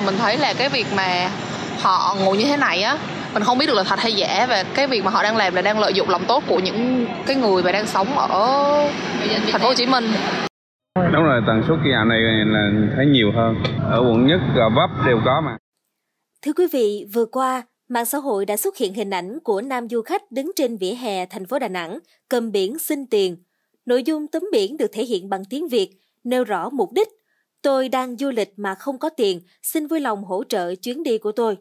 Mình thấy là cái việc mà họ ngồi như thế này á, mình không biết được là thật hay giả và cái việc mà họ đang làm là đang lợi dụng lòng tốt của những cái người mà đang sống ở thành phố Hồ Chí Minh. Đúng rồi, tần suất dạo này là thấy nhiều hơn. Ở quận nhất, Gò Vấp đều có mà. Thưa quý vị, vừa qua, mạng xã hội đã xuất hiện hình ảnh của nam du khách đứng trên vỉa hè thành phố Đà Nẵng, cầm biển xin tiền. Nội dung tấm biển được thể hiện bằng tiếng Việt, nêu rõ mục đích. Tôi đang du lịch mà không có tiền, xin vui lòng hỗ trợ chuyến đi của tôi.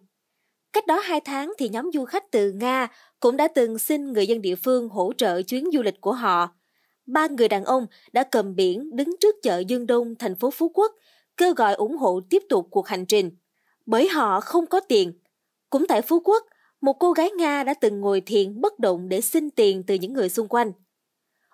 Cách đó hai tháng thì nhóm du khách từ Nga cũng đã từng xin người dân địa phương hỗ trợ chuyến du lịch của họ. Ba người đàn ông đã cầm biển đứng trước chợ Dương Đông, thành phố Phú Quốc, kêu gọi ủng hộ tiếp tục cuộc hành trình. Bởi họ không có tiền. Cũng tại Phú Quốc, một cô gái Nga đã từng ngồi thiền bất động để xin tiền từ những người xung quanh.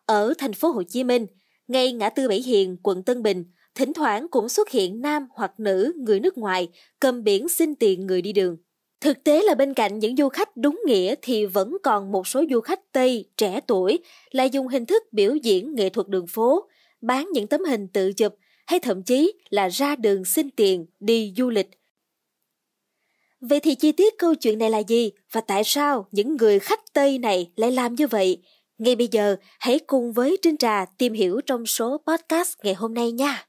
Ở thành phố Hồ Chí Minh, ngay ngã tư Bảy Hiền, quận Tân Bình, thỉnh thoảng cũng xuất hiện nam hoặc nữ người nước ngoài cầm biển xin tiền người đi đường. Thực tế là bên cạnh những du khách đúng nghĩa thì vẫn còn một số du khách Tây trẻ tuổi lại dùng hình thức biểu diễn nghệ thuật đường phố, bán những tấm hình tự chụp hay thậm chí là ra đường xin tiền đi du lịch. Vậy thì chi tiết câu chuyện này là gì và tại sao những người khách Tây này lại làm như vậy? Ngay bây giờ, hãy cùng với Trinh Trà tìm hiểu trong số podcast ngày hôm nay nha.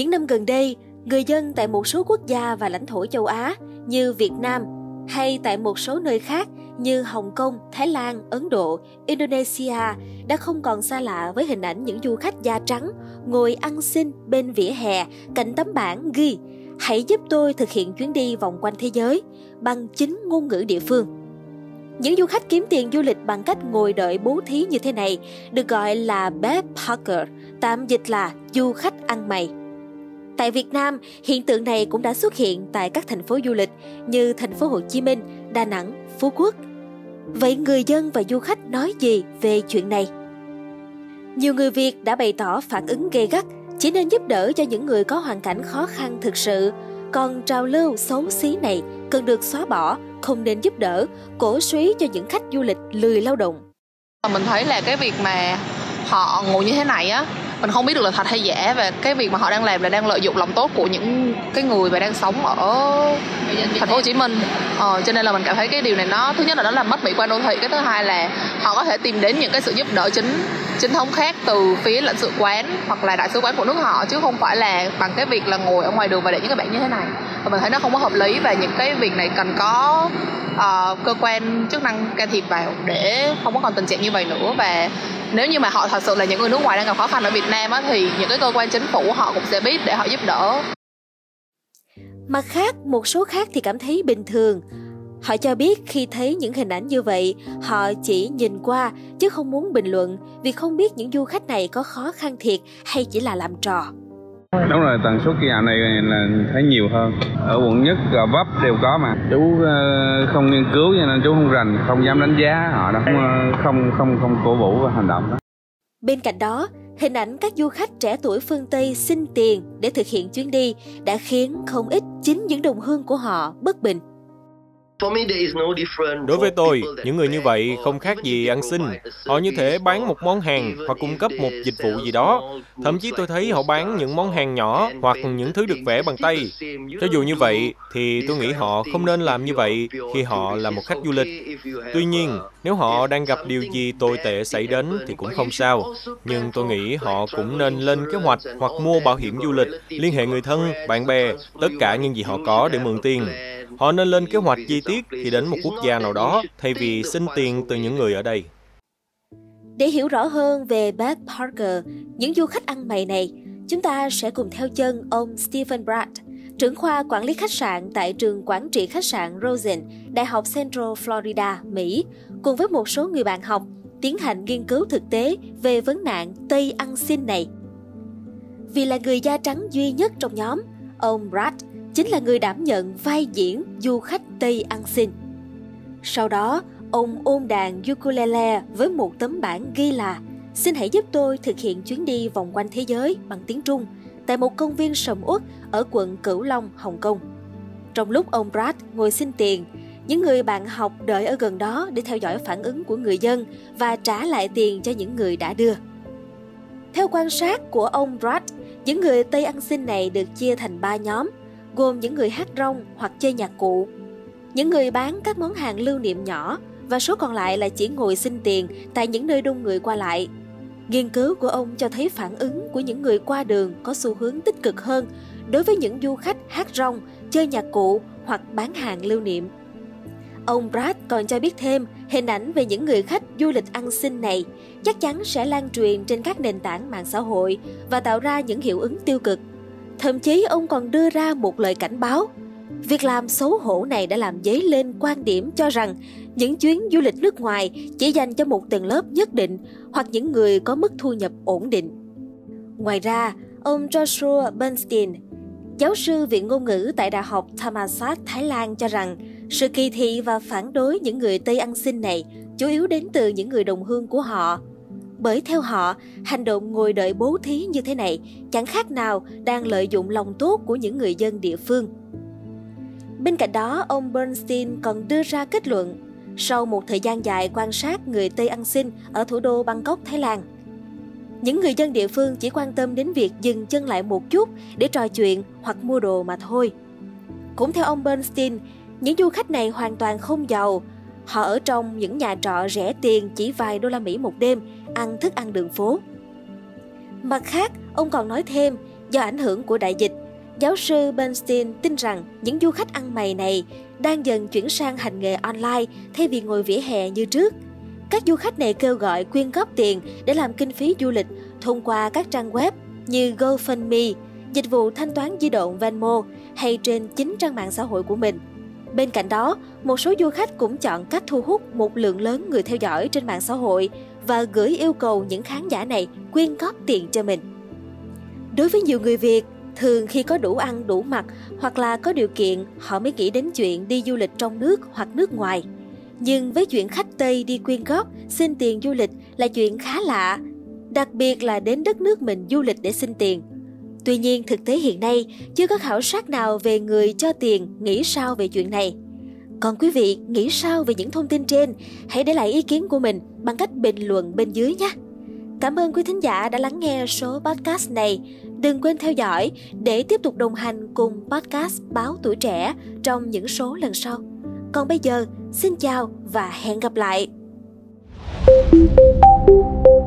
Những năm gần đây, người dân tại một số quốc gia và lãnh thổ châu Á như Việt Nam hay tại một số nơi khác như Hồng Kông, Thái Lan, Ấn Độ, Indonesia đã không còn xa lạ với hình ảnh những du khách da trắng ngồi ăn xin bên vỉa hè cạnh tấm bảng ghi Hãy giúp tôi thực hiện chuyến đi vòng quanh thế giới bằng chính ngôn ngữ địa phương. Những du khách kiếm tiền du lịch bằng cách ngồi đợi bố thí như thế này được gọi là backpacker, tạm dịch là du khách ăn mày. Tại Việt Nam, hiện tượng này cũng đã xuất hiện tại các thành phố du lịch như thành phố Hồ Chí Minh, Đà Nẵng, Phú Quốc. Vậy người dân và du khách nói gì về chuyện này? Nhiều người Việt đã bày tỏ phản ứng gay gắt, chỉ nên giúp đỡ cho những người có hoàn cảnh khó khăn thực sự. Còn trào lưu xấu xí này cần được xóa bỏ, không nên giúp đỡ, cổ suý cho những khách du lịch lười lao động. Mình thấy là cái việc mà họ ngồi như thế này á mình không biết được là thật hay giả và cái việc mà họ đang làm là đang lợi dụng lòng tốt của những cái người mà đang sống ở thành phố Hồ Chí Minh. Ờ, cho nên là mình cảm thấy cái điều này nó thứ nhất là nó làm mất mỹ quan đô thị cái thứ hai là họ có thể tìm đến những cái sự giúp đỡ chính chính thống khác từ phía lãnh sự quán hoặc là đại sứ quán của nước họ chứ không phải là bằng cái việc là ngồi ở ngoài đường và để những cái bạn như thế này. Và mình thấy nó không có hợp lý và những cái việc này cần có uh, cơ quan chức năng can thiệp vào để không có còn tình trạng như vậy nữa và nếu như mà họ thật sự là những người nước ngoài đang gặp khó khăn ở Việt Nam á, thì những cái cơ quan chính phủ họ cũng sẽ biết để họ giúp đỡ. Mặt khác, một số khác thì cảm thấy bình thường. Họ cho biết khi thấy những hình ảnh như vậy, họ chỉ nhìn qua chứ không muốn bình luận vì không biết những du khách này có khó khăn thiệt hay chỉ là làm trò. Đúng rồi, tần suất dạo này là thấy nhiều hơn. Ở quận nhất, Gò Vấp đều có mà. Chú ờ, không nghiên cứu cho nên chú không rành, không dám đánh giá họ đâu. Không ờ, không không, không cổ vũ và hành động đó. Bên cạnh đó, hình ảnh các du khách trẻ tuổi phương Tây xin tiền để thực hiện chuyến đi đã khiến không ít chính những đồng hương của họ bất bình. Đối với tôi, những người như vậy không khác gì ăn xin. Họ như thể bán một món hàng hoặc cung cấp một dịch vụ gì đó. Thậm chí tôi thấy họ bán những món hàng nhỏ hoặc những thứ được vẽ bằng tay. Cho dù như vậy, thì tôi nghĩ họ không nên làm như vậy khi họ là một khách du lịch. Tuy nhiên, nếu họ đang gặp điều gì tồi tệ xảy đến thì cũng không sao. Nhưng tôi nghĩ họ cũng nên lên kế hoạch hoặc mua bảo hiểm du lịch, liên hệ người thân, bạn bè, tất cả những gì họ có để mượn tiền. Họ nên lên kế hoạch chi tiết khi đến một quốc gia nào đó thay vì xin tiền từ những người ở đây. Để hiểu rõ hơn về Beth Parker, những du khách ăn mày này, chúng ta sẽ cùng theo chân ông Stephen Bratt, trưởng khoa quản lý khách sạn tại trường quản trị khách sạn Rosen, Đại học Central Florida, Mỹ, cùng với một số người bạn học tiến hành nghiên cứu thực tế về vấn nạn Tây ăn xin này. Vì là người da trắng duy nhất trong nhóm, ông Brad chính là người đảm nhận vai diễn du khách Tây ăn xin. Sau đó, ông ôm đàn ukulele với một tấm bảng ghi là Xin hãy giúp tôi thực hiện chuyến đi vòng quanh thế giới bằng tiếng Trung tại một công viên sầm uất ở quận Cửu Long, Hồng Kông. Trong lúc ông Brad ngồi xin tiền, những người bạn học đợi ở gần đó để theo dõi phản ứng của người dân và trả lại tiền cho những người đã đưa. Theo quan sát của ông Brad, những người Tây ăn xin này được chia thành 3 nhóm, gồm những người hát rong hoặc chơi nhạc cụ, những người bán các món hàng lưu niệm nhỏ và số còn lại là chỉ ngồi xin tiền tại những nơi đông người qua lại. Nghiên cứu của ông cho thấy phản ứng của những người qua đường có xu hướng tích cực hơn đối với những du khách hát rong, chơi nhạc cụ hoặc bán hàng lưu niệm. Ông Brad còn cho biết thêm hình ảnh về những người khách du lịch ăn xin này chắc chắn sẽ lan truyền trên các nền tảng mạng xã hội và tạo ra những hiệu ứng tiêu cực. Thậm chí ông còn đưa ra một lời cảnh báo. Việc làm xấu hổ này đã làm dấy lên quan điểm cho rằng những chuyến du lịch nước ngoài chỉ dành cho một tầng lớp nhất định hoặc những người có mức thu nhập ổn định. Ngoài ra, ông Joshua Bernstein, giáo sư viện ngôn ngữ tại Đại học Thammasat, Thái Lan cho rằng sự kỳ thị và phản đối những người Tây ăn xin này chủ yếu đến từ những người đồng hương của họ. Bởi theo họ, hành động ngồi đợi bố thí như thế này chẳng khác nào đang lợi dụng lòng tốt của những người dân địa phương. Bên cạnh đó, ông Bernstein còn đưa ra kết luận sau một thời gian dài quan sát người Tây ăn xin ở thủ đô Bangkok, Thái Lan. Những người dân địa phương chỉ quan tâm đến việc dừng chân lại một chút để trò chuyện hoặc mua đồ mà thôi. Cũng theo ông Bernstein, những du khách này hoàn toàn không giàu. Họ ở trong những nhà trọ rẻ tiền chỉ vài đô la Mỹ một đêm, ăn thức ăn đường phố. Mặt khác, ông còn nói thêm, do ảnh hưởng của đại dịch, giáo sư Bernstein tin rằng những du khách ăn mày này đang dần chuyển sang hành nghề online thay vì ngồi vỉa hè như trước. Các du khách này kêu gọi quyên góp tiền để làm kinh phí du lịch thông qua các trang web như GoFundMe, dịch vụ thanh toán di động Venmo hay trên chính trang mạng xã hội của mình. Bên cạnh đó, một số du khách cũng chọn cách thu hút một lượng lớn người theo dõi trên mạng xã hội và gửi yêu cầu những khán giả này quyên góp tiền cho mình. Đối với nhiều người Việt, thường khi có đủ ăn đủ mặc hoặc là có điều kiện họ mới nghĩ đến chuyện đi du lịch trong nước hoặc nước ngoài. Nhưng với chuyện khách Tây đi quyên góp, xin tiền du lịch là chuyện khá lạ, đặc biệt là đến đất nước mình du lịch để xin tiền. Tuy nhiên, thực tế hiện nay chưa có khảo sát nào về người cho tiền nghĩ sao về chuyện này. Còn quý vị nghĩ sao về những thông tin trên? Hãy để lại ý kiến của mình bằng cách bình luận bên dưới nhé. Cảm ơn quý thính giả đã lắng nghe số podcast này. Đừng quên theo dõi để tiếp tục đồng hành cùng podcast Báo Tuổi Trẻ trong những số lần sau. Còn bây giờ, xin chào và hẹn gặp lại. thank you